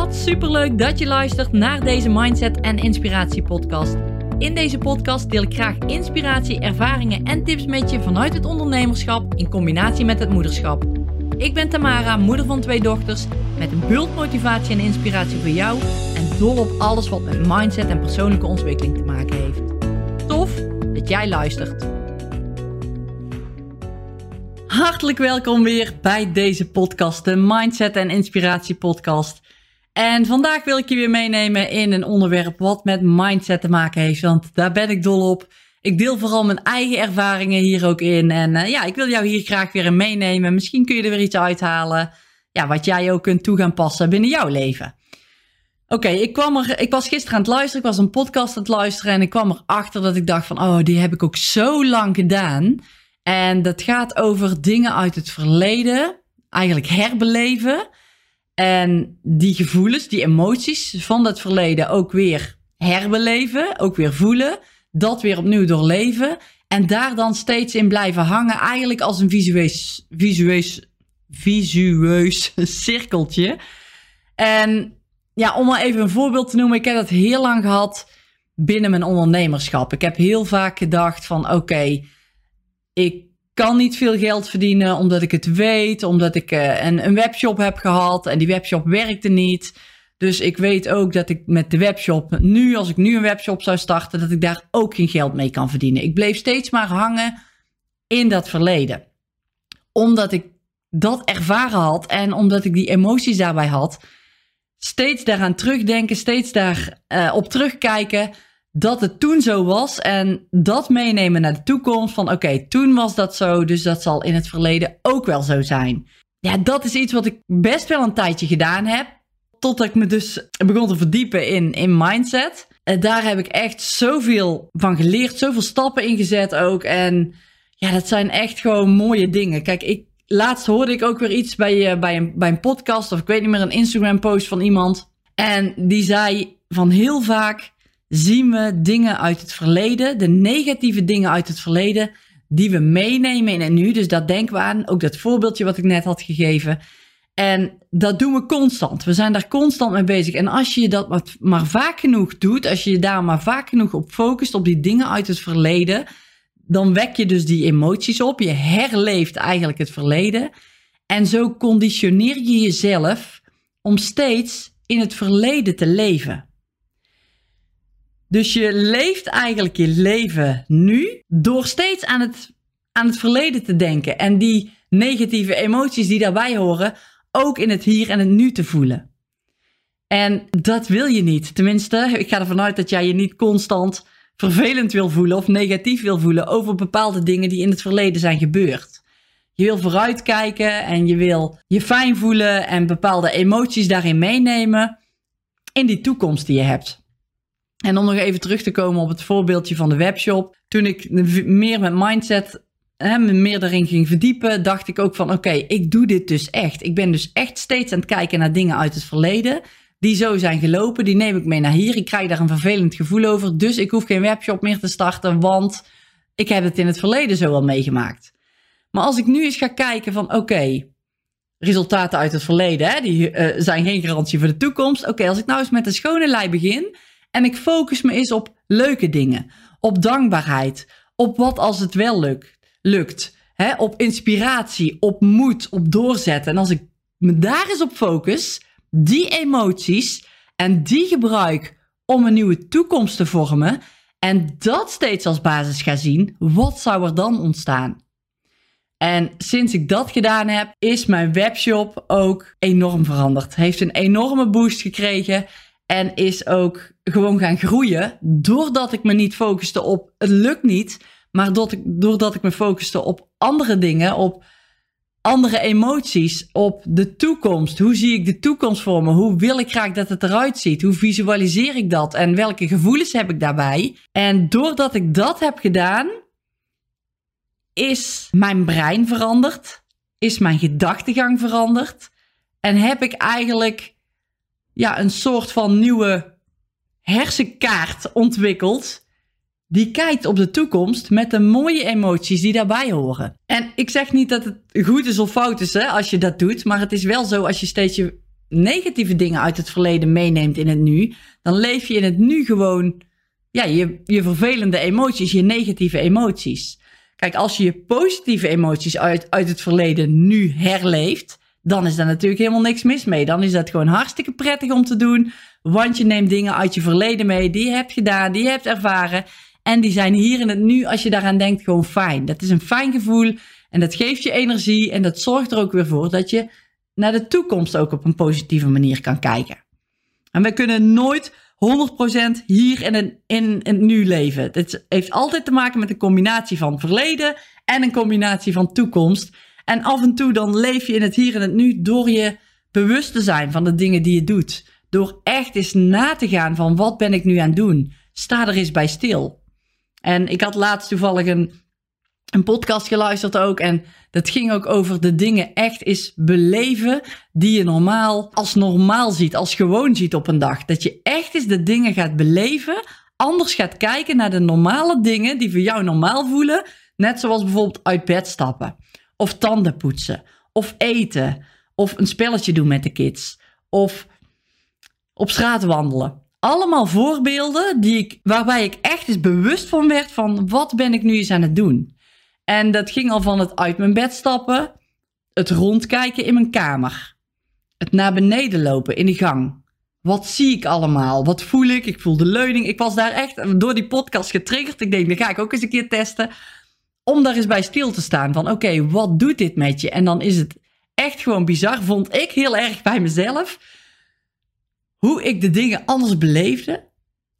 Wat superleuk dat je luistert naar deze Mindset en Inspiratie podcast. In deze podcast deel ik graag inspiratie, ervaringen en tips met je vanuit het ondernemerschap in combinatie met het moederschap. Ik ben Tamara, moeder van twee dochters, met een bult motivatie en inspiratie voor jou en dol op alles wat met mindset en persoonlijke ontwikkeling te maken heeft. Tof dat jij luistert. Hartelijk welkom weer bij deze podcast, de Mindset en Inspiratie podcast. En vandaag wil ik je weer meenemen in een onderwerp wat met mindset te maken heeft, want daar ben ik dol op. Ik deel vooral mijn eigen ervaringen hier ook in. En uh, ja, ik wil jou hier graag weer meenemen. Misschien kun je er weer iets uithalen. Ja, wat jij ook kunt toe gaan passen binnen jouw leven. Oké, ik kwam er. Ik was gisteren aan het luisteren. Ik was een podcast aan het luisteren. En ik kwam erachter dat ik dacht van, oh, die heb ik ook zo lang gedaan. En dat gaat over dingen uit het verleden. Eigenlijk herbeleven. En die gevoelens, die emoties van dat verleden ook weer herbeleven. Ook weer voelen dat weer opnieuw doorleven. En daar dan steeds in blijven hangen. Eigenlijk als een visueus, visueus, visueus cirkeltje. En ja, om maar even een voorbeeld te noemen. Ik heb dat heel lang gehad binnen mijn ondernemerschap. Ik heb heel vaak gedacht van oké, ik kan niet veel geld verdienen omdat ik het weet. Omdat ik uh, een, een webshop heb gehad en die webshop werkte niet. Dus ik weet ook dat ik met de webshop nu, als ik nu een webshop zou starten, dat ik daar ook geen geld mee kan verdienen. Ik bleef steeds maar hangen in dat verleden. Omdat ik dat ervaren had en omdat ik die emoties daarbij had, steeds daaraan terugdenken, steeds daar uh, op terugkijken dat het toen zo was en dat meenemen naar de toekomst van oké, toen was dat zo, dus dat zal in het verleden ook wel zo zijn. Ja, dat is iets wat ik best wel een tijdje gedaan heb totdat ik me dus begon te verdiepen in, in mindset. En daar heb ik echt zoveel van geleerd, zoveel stappen ingezet ook. En ja, dat zijn echt gewoon mooie dingen. Kijk, ik, laatst hoorde ik ook weer iets bij, uh, bij, een, bij een podcast, of ik weet niet meer, een Instagram-post van iemand. En die zei van heel vaak zien we dingen uit het verleden, de negatieve dingen uit het verleden, die we meenemen in het nu. Dus dat denken we aan, ook dat voorbeeldje wat ik net had gegeven. En dat doen we constant. We zijn daar constant mee bezig. En als je dat maar vaak genoeg doet, als je je daar maar vaak genoeg op focust, op die dingen uit het verleden, dan wek je dus die emoties op. Je herleeft eigenlijk het verleden. En zo conditioneer je jezelf om steeds in het verleden te leven. Dus je leeft eigenlijk je leven nu door steeds aan het, aan het verleden te denken. En die negatieve emoties die daarbij horen, ook in het hier en het nu te voelen. En dat wil je niet. Tenminste, ik ga ervan uit dat jij je niet constant vervelend wil voelen of negatief wil voelen over bepaalde dingen die in het verleden zijn gebeurd. Je wil vooruitkijken en je wil je fijn voelen en bepaalde emoties daarin meenemen in die toekomst die je hebt. En om nog even terug te komen op het voorbeeldje van de webshop. Toen ik meer met mindset hè, me meer erin ging verdiepen, dacht ik ook van oké, ik doe dit dus echt. Ik ben dus echt steeds aan het kijken naar dingen uit het verleden. Die zo zijn gelopen, die neem ik mee naar hier. Ik krijg daar een vervelend gevoel over. Dus ik hoef geen webshop meer te starten, want ik heb het in het verleden zo al meegemaakt. Maar als ik nu eens ga kijken van oké, resultaten uit het verleden, hè, die uh, zijn geen garantie voor de toekomst. Oké, als ik nou eens met een schone lei begin en ik focus me eens op leuke dingen, op dankbaarheid, op wat als het wel lukt lukt. Hè? Op inspiratie, op moed, op doorzetten. En als ik me daar eens op focus, die emoties en die gebruik om een nieuwe toekomst te vormen en dat steeds als basis ga zien, wat zou er dan ontstaan? En sinds ik dat gedaan heb, is mijn webshop ook enorm veranderd. Heeft een enorme boost gekregen en is ook gewoon gaan groeien doordat ik me niet focuste op het lukt niet, maar doordat ik, doordat ik me focuste op andere dingen, op andere emoties, op de toekomst. Hoe zie ik de toekomst voor me? Hoe wil ik graag dat het eruit ziet? Hoe visualiseer ik dat? En welke gevoelens heb ik daarbij? En doordat ik dat heb gedaan, is mijn brein veranderd. Is mijn gedachtegang veranderd. En heb ik eigenlijk ja, een soort van nieuwe hersenkaart ontwikkeld die kijkt op de toekomst met de mooie emoties die daarbij horen. En ik zeg niet dat het goed is of fout is hè, als je dat doet, maar het is wel zo als je steeds je negatieve dingen uit het verleden meeneemt in het nu, dan leef je in het nu gewoon ja, je, je vervelende emoties, je negatieve emoties. Kijk, als je je positieve emoties uit, uit het verleden nu herleeft, dan is daar natuurlijk helemaal niks mis mee. Dan is dat gewoon hartstikke prettig om te doen. Want je neemt dingen uit je verleden mee, die je hebt gedaan, die je hebt ervaren. En die zijn hier in het nu, als je daaraan denkt, gewoon fijn. Dat is een fijn gevoel en dat geeft je energie. En dat zorgt er ook weer voor dat je naar de toekomst ook op een positieve manier kan kijken. En we kunnen nooit 100% hier in in het nu leven. Het heeft altijd te maken met een combinatie van verleden en een combinatie van toekomst. En af en toe dan leef je in het hier en het nu door je bewust te zijn van de dingen die je doet. Door echt eens na te gaan van wat ben ik nu aan het doen. Sta er eens bij stil. En ik had laatst toevallig een, een podcast geluisterd ook. En dat ging ook over de dingen echt eens beleven die je normaal als normaal ziet, als gewoon ziet op een dag. Dat je echt eens de dingen gaat beleven, anders gaat kijken naar de normale dingen die voor jou normaal voelen. Net zoals bijvoorbeeld uit bed stappen, of tanden poetsen, of eten, of een spelletje doen met de kids, of op straat wandelen. Allemaal voorbeelden die ik, waarbij ik echt eens bewust van werd van wat ben ik nu eens aan het doen. En dat ging al van het uit mijn bed stappen, het rondkijken in mijn kamer, het naar beneden lopen in de gang. Wat zie ik allemaal? Wat voel ik? Ik voel de leuning. Ik was daar echt door die podcast getriggerd. Ik denk, dan ga ik ook eens een keer testen. Om daar eens bij stil te staan. Van oké, wat doet dit met je? En dan is het echt gewoon bizar. Vond ik heel erg bij mezelf. Hoe ik de dingen anders beleefde.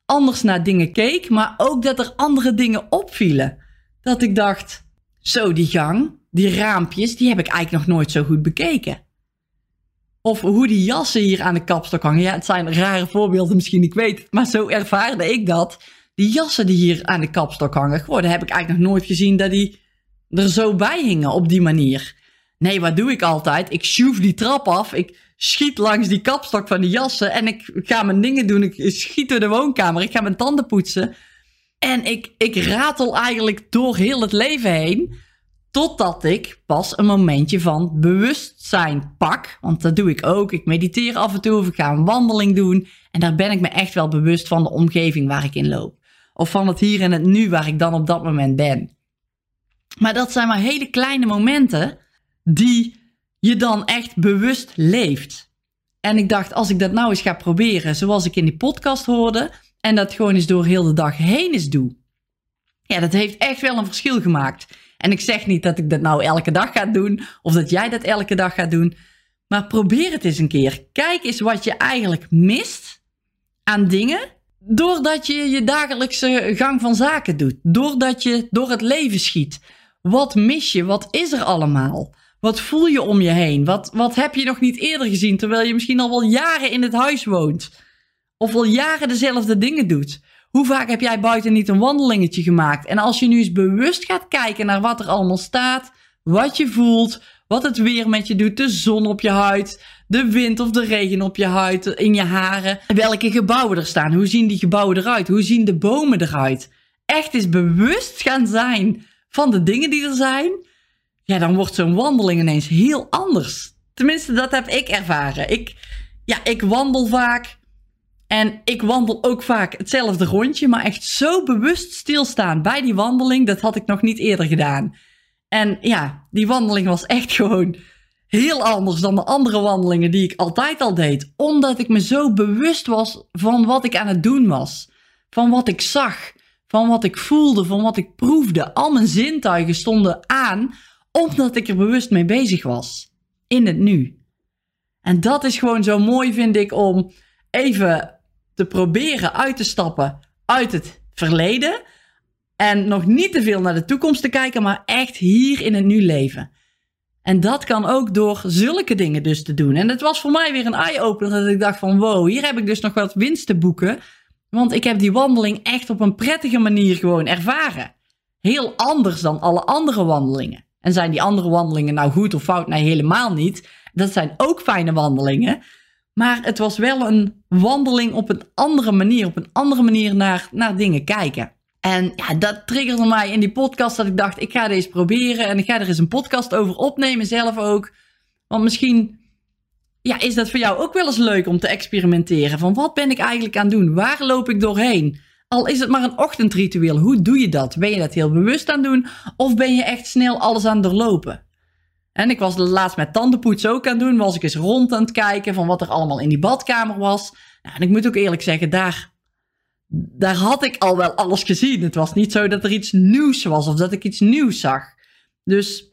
Anders naar dingen keek. Maar ook dat er andere dingen opvielen. Dat ik dacht, zo, die gang, die raampjes, die heb ik eigenlijk nog nooit zo goed bekeken. Of hoe die jassen hier aan de kapstok hangen. Ja, het zijn rare voorbeelden misschien, ik weet het. Maar zo ervaarde ik dat. Die jassen die hier aan de kapstok hangen. Gewoon, heb ik eigenlijk nog nooit gezien dat die er zo bij hingen op die manier. Nee, wat doe ik altijd? Ik sjoef die trap af. Ik schiet langs die kapstok van die jassen. En ik ga mijn dingen doen. Ik schiet door de woonkamer. Ik ga mijn tanden poetsen. En ik, ik ratel eigenlijk door heel het leven heen. Totdat ik pas een momentje van bewustzijn pak. Want dat doe ik ook. Ik mediteer af en toe of ik ga een wandeling doen. En daar ben ik me echt wel bewust van de omgeving waar ik in loop. Of van het hier en het nu waar ik dan op dat moment ben. Maar dat zijn maar hele kleine momenten die je dan echt bewust leeft. En ik dacht, als ik dat nou eens ga proberen, zoals ik in die podcast hoorde, en dat gewoon eens door heel de dag heen eens doe. Ja, dat heeft echt wel een verschil gemaakt. En ik zeg niet dat ik dat nou elke dag ga doen, of dat jij dat elke dag gaat doen. Maar probeer het eens een keer. Kijk eens wat je eigenlijk mist aan dingen. Doordat je je dagelijkse gang van zaken doet. Doordat je door het leven schiet. Wat mis je? Wat is er allemaal? Wat voel je om je heen? Wat, wat heb je nog niet eerder gezien terwijl je misschien al wel jaren in het huis woont? of al jaren dezelfde dingen doet. Hoe vaak heb jij buiten niet een wandelingetje gemaakt? En als je nu eens bewust gaat kijken naar wat er allemaal staat, wat je voelt, wat het weer met je doet, de zon op je huid, de wind of de regen op je huid, in je haren, welke gebouwen er staan, hoe zien die gebouwen eruit, hoe zien de bomen eruit. Echt eens bewust gaan zijn van de dingen die er zijn, ja, dan wordt zo'n wandeling ineens heel anders. Tenminste, dat heb ik ervaren. Ik, ja, ik wandel vaak en ik wandel ook vaak hetzelfde rondje, maar echt zo bewust stilstaan bij die wandeling, dat had ik nog niet eerder gedaan. En ja, die wandeling was echt gewoon heel anders dan de andere wandelingen die ik altijd al deed. Omdat ik me zo bewust was van wat ik aan het doen was. Van wat ik zag, van wat ik voelde, van wat ik proefde. Al mijn zintuigen stonden aan, omdat ik er bewust mee bezig was. In het nu. En dat is gewoon zo mooi, vind ik, om even te proberen uit te stappen uit het verleden. En nog niet te veel naar de toekomst te kijken, maar echt hier in het nu leven. En dat kan ook door zulke dingen dus te doen. En het was voor mij weer een eye-opener dat ik dacht van wow, hier heb ik dus nog wat winst te boeken. Want ik heb die wandeling echt op een prettige manier gewoon ervaren. Heel anders dan alle andere wandelingen. En zijn die andere wandelingen nou goed of fout? Nee, helemaal niet. Dat zijn ook fijne wandelingen. Maar het was wel een wandeling op een andere manier. Op een andere manier naar, naar dingen kijken. En ja, dat triggerde mij in die podcast dat ik dacht, ik ga deze proberen. En ik ga er eens een podcast over opnemen zelf ook. Want misschien ja, is dat voor jou ook wel eens leuk om te experimenteren? Van wat ben ik eigenlijk aan het doen? Waar loop ik doorheen? Al is het maar een ochtendritueel, hoe doe je dat? Ben je dat heel bewust aan het doen? Of ben je echt snel alles aan het doorlopen? En ik was laatst met tandenpoets ook aan het doen. Was ik eens rond aan het kijken van wat er allemaal in die badkamer was. Nou, en ik moet ook eerlijk zeggen, daar, daar had ik al wel alles gezien. Het was niet zo dat er iets nieuws was of dat ik iets nieuws zag. Dus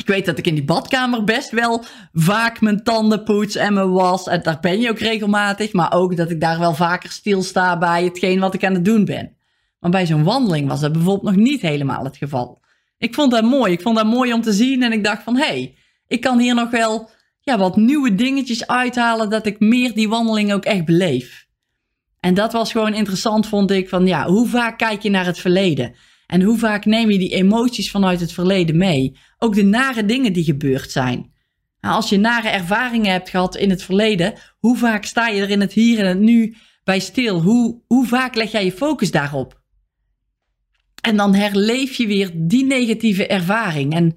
ik weet dat ik in die badkamer best wel vaak mijn tanden poets en me was. En daar ben je ook regelmatig. Maar ook dat ik daar wel vaker stilsta bij hetgeen wat ik aan het doen ben. Maar bij zo'n wandeling was dat bijvoorbeeld nog niet helemaal het geval. Ik vond dat mooi. Ik vond dat mooi om te zien. En ik dacht van, hé, hey, ik kan hier nog wel ja, wat nieuwe dingetjes uithalen. Dat ik meer die wandeling ook echt beleef. En dat was gewoon interessant, vond ik. Van ja, hoe vaak kijk je naar het verleden? En hoe vaak neem je die emoties vanuit het verleden mee? Ook de nare dingen die gebeurd zijn. Nou, als je nare ervaringen hebt gehad in het verleden, hoe vaak sta je er in het hier en het nu bij stil? Hoe, hoe vaak leg jij je focus daarop? En dan herleef je weer die negatieve ervaring. En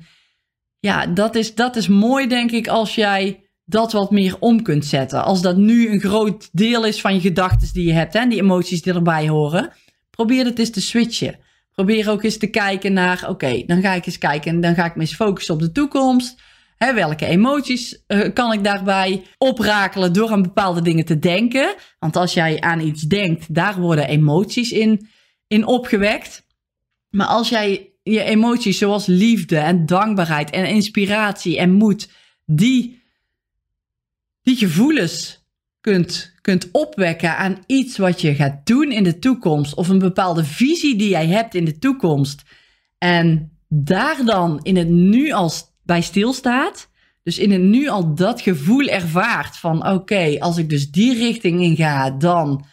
ja, dat is, dat is mooi, denk ik, als jij dat wat meer om kunt zetten. Als dat nu een groot deel is van je gedachten die je hebt en die emoties die erbij horen, probeer het eens te switchen. Probeer ook eens te kijken naar, oké, dan ga ik eens kijken en dan ga ik me eens focussen op de toekomst. Hè, welke emoties uh, kan ik daarbij oprakelen door aan bepaalde dingen te denken? Want als jij aan iets denkt, daar worden emoties in, in opgewekt. Maar als jij je emoties zoals liefde en dankbaarheid en inspiratie en moed, die, die gevoelens kunt, kunt opwekken aan iets wat je gaat doen in de toekomst of een bepaalde visie die jij hebt in de toekomst en daar dan in het nu al bij stilstaat, dus in het nu al dat gevoel ervaart van oké, als ik dus die richting in ga, dan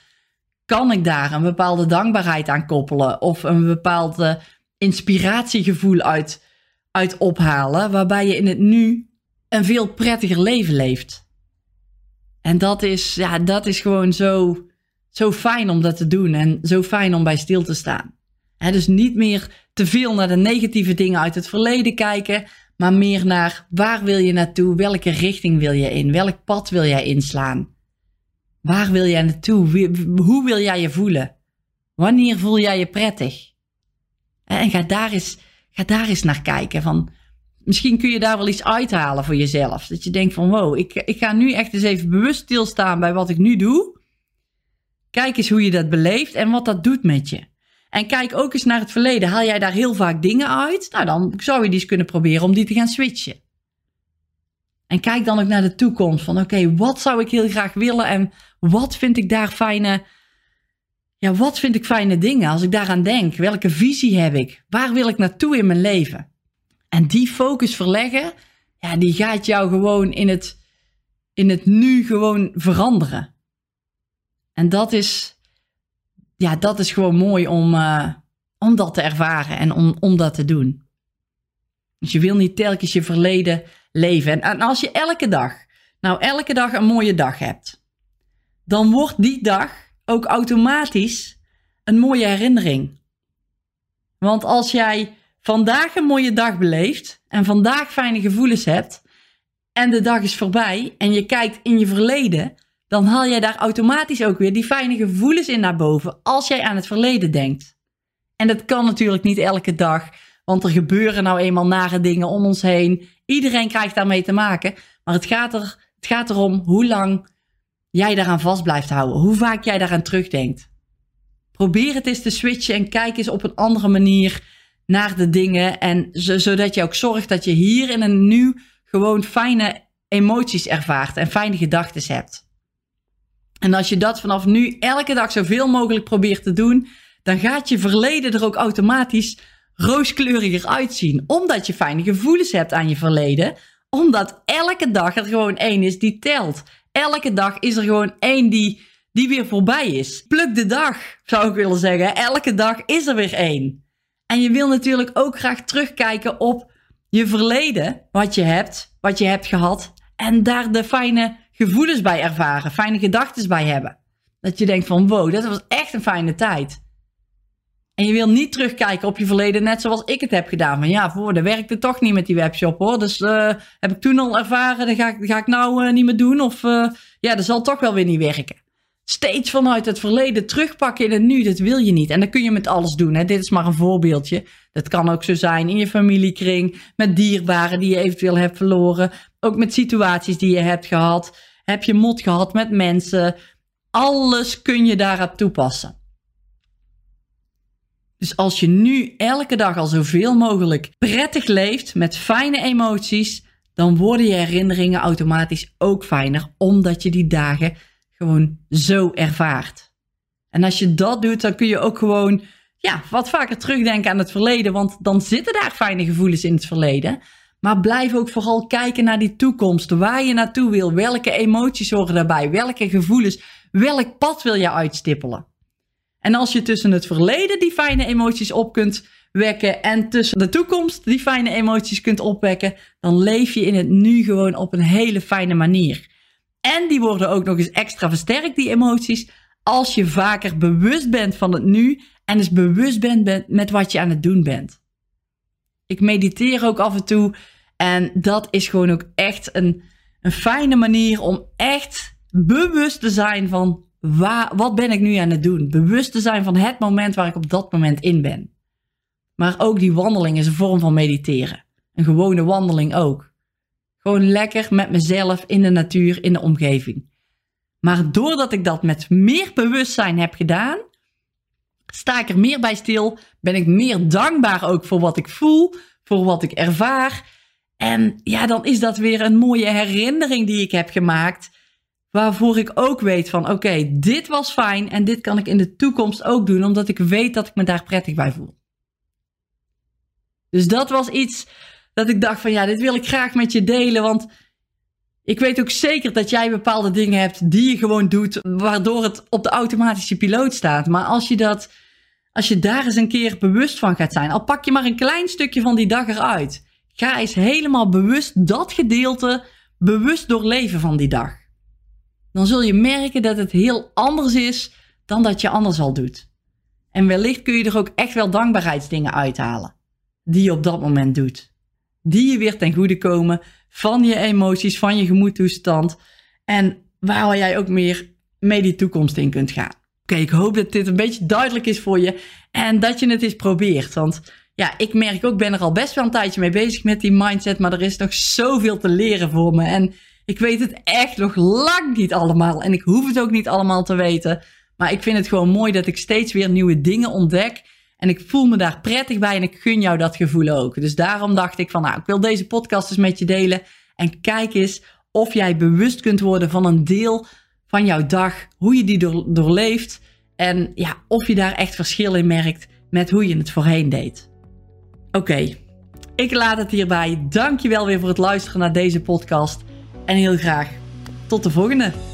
kan ik daar een bepaalde dankbaarheid aan koppelen of een bepaalde inspiratiegevoel uit, uit ophalen, waarbij je in het nu een veel prettiger leven leeft. En dat is, ja, dat is gewoon zo, zo fijn om dat te doen en zo fijn om bij stil te staan. dus niet meer te veel naar de negatieve dingen uit het verleden kijken, maar meer naar waar wil je naartoe, welke richting wil je in, welk pad wil jij inslaan. Waar wil jij naartoe? Hoe wil jij je voelen? Wanneer voel jij je prettig? En ga daar eens, ga daar eens naar kijken. Van, misschien kun je daar wel iets uithalen voor jezelf. Dat je denkt van wow, ik, ik ga nu echt eens even bewust stilstaan bij wat ik nu doe. Kijk eens hoe je dat beleeft en wat dat doet met je. En kijk ook eens naar het verleden. Haal jij daar heel vaak dingen uit? Nou, dan zou je die eens kunnen proberen om die te gaan switchen. En kijk dan ook naar de toekomst. Van oké, wat zou ik heel graag willen en wat vind ik daar fijne... Ja, wat vind ik fijne dingen als ik daaraan denk? Welke visie heb ik? Waar wil ik naartoe in mijn leven? En die focus verleggen, ja, die gaat jou gewoon in het, in het nu gewoon veranderen. En dat is, ja, dat is gewoon mooi om, uh, om dat te ervaren en om, om dat te doen. Dus je wil niet telkens je verleden leven. En, en als je elke dag, nou elke dag een mooie dag hebt, dan wordt die dag ook automatisch een mooie herinnering. Want als jij vandaag een mooie dag beleeft en vandaag fijne gevoelens hebt en de dag is voorbij en je kijkt in je verleden, dan haal jij daar automatisch ook weer die fijne gevoelens in naar boven als jij aan het verleden denkt. En dat kan natuurlijk niet elke dag, want er gebeuren nou eenmaal nare dingen om ons heen. Iedereen krijgt daarmee te maken, maar het gaat, er, het gaat erom hoe lang jij daaraan vast blijft houden, hoe vaak jij daaraan terugdenkt. Probeer het eens te switchen en kijk eens op een andere manier naar de dingen. En zodat je ook zorgt dat je hier in een nu gewoon fijne emoties ervaart en fijne gedachten hebt. En als je dat vanaf nu elke dag zoveel mogelijk probeert te doen, dan gaat je verleden er ook automatisch rooskleuriger uitzien. Omdat je fijne gevoelens hebt aan je verleden. Omdat elke dag er gewoon één is die telt. Elke dag is er gewoon één die, die weer voorbij is. Pluk de dag, zou ik willen zeggen. Elke dag is er weer één. En je wil natuurlijk ook graag terugkijken op je verleden, wat je hebt, wat je hebt gehad. En daar de fijne gevoelens bij ervaren, fijne gedachten bij hebben. Dat je denkt van wow, dat was echt een fijne tijd. En je wil niet terugkijken op je verleden, net zoals ik het heb gedaan. Van ja, voor, dat werkte toch niet met die webshop hoor. Dus uh, heb ik toen al ervaren, dat ga ik, ga ik nou uh, niet meer doen. Of uh, ja, dat zal toch wel weer niet werken. Steeds vanuit het verleden terugpakken in het nu, dat wil je niet. En dat kun je met alles doen. Hè. Dit is maar een voorbeeldje. Dat kan ook zo zijn in je familiekring, met dierbaren die je eventueel hebt verloren. Ook met situaties die je hebt gehad. Heb je mot gehad met mensen. Alles kun je daarop toepassen. Dus als je nu elke dag al zoveel mogelijk prettig leeft met fijne emoties, dan worden je herinneringen automatisch ook fijner, omdat je die dagen gewoon zo ervaart. En als je dat doet, dan kun je ook gewoon ja, wat vaker terugdenken aan het verleden, want dan zitten daar fijne gevoelens in het verleden. Maar blijf ook vooral kijken naar die toekomst, waar je naartoe wil, welke emoties horen daarbij, welke gevoelens, welk pad wil je uitstippelen. En als je tussen het verleden die fijne emoties op kunt wekken en tussen de toekomst die fijne emoties kunt opwekken, dan leef je in het nu gewoon op een hele fijne manier. En die worden ook nog eens extra versterkt, die emoties, als je vaker bewust bent van het nu en dus bewust bent met wat je aan het doen bent. Ik mediteer ook af en toe en dat is gewoon ook echt een, een fijne manier om echt bewust te zijn van wat ben ik nu aan het doen? Bewust te zijn van het moment waar ik op dat moment in ben. Maar ook die wandeling is een vorm van mediteren. Een gewone wandeling ook. Gewoon lekker met mezelf in de natuur, in de omgeving. Maar doordat ik dat met meer bewustzijn heb gedaan, sta ik er meer bij stil, ben ik meer dankbaar ook voor wat ik voel, voor wat ik ervaar. En ja, dan is dat weer een mooie herinnering die ik heb gemaakt waarvoor ik ook weet van oké, dit was fijn en dit kan ik in de toekomst ook doen, omdat ik weet dat ik me daar prettig bij voel. Dus dat was iets dat ik dacht van ja, dit wil ik graag met je delen, want ik weet ook zeker dat jij bepaalde dingen hebt die je gewoon doet, waardoor het op de automatische piloot staat. Maar als je dat, als je daar eens een keer bewust van gaat zijn, al pak je maar een klein stukje van die dag eruit, ga eens helemaal bewust dat gedeelte bewust doorleven van die dag dan zul je merken dat het heel anders is dan dat je anders al doet. En wellicht kun je er ook echt wel dankbaarheidsdingen uithalen. Die je op dat moment doet. Die je weer ten goede komen van je emoties, van je gemoedtoestand. En waar jij ook meer mee die toekomst in kunt gaan. Oké, ik hoop dat dit een beetje duidelijk is voor je. En dat je het eens probeert. Want ja, ik merk ook, ben er al best wel een tijdje mee bezig met die mindset. Maar er is nog zoveel te leren voor me. En ik weet het echt nog lang niet allemaal. En ik hoef het ook niet allemaal te weten. Maar ik vind het gewoon mooi dat ik steeds weer nieuwe dingen ontdek. En ik voel me daar prettig bij en ik gun jou dat gevoel ook. Dus daarom dacht ik van nou, ik wil deze podcast eens met je delen. En kijk eens of jij bewust kunt worden van een deel van jouw dag. Hoe je die door, doorleeft. En ja, of je daar echt verschil in merkt met hoe je het voorheen deed. Oké, ik laat het hierbij. Dankjewel weer voor het luisteren naar deze podcast. En heel graag tot de volgende.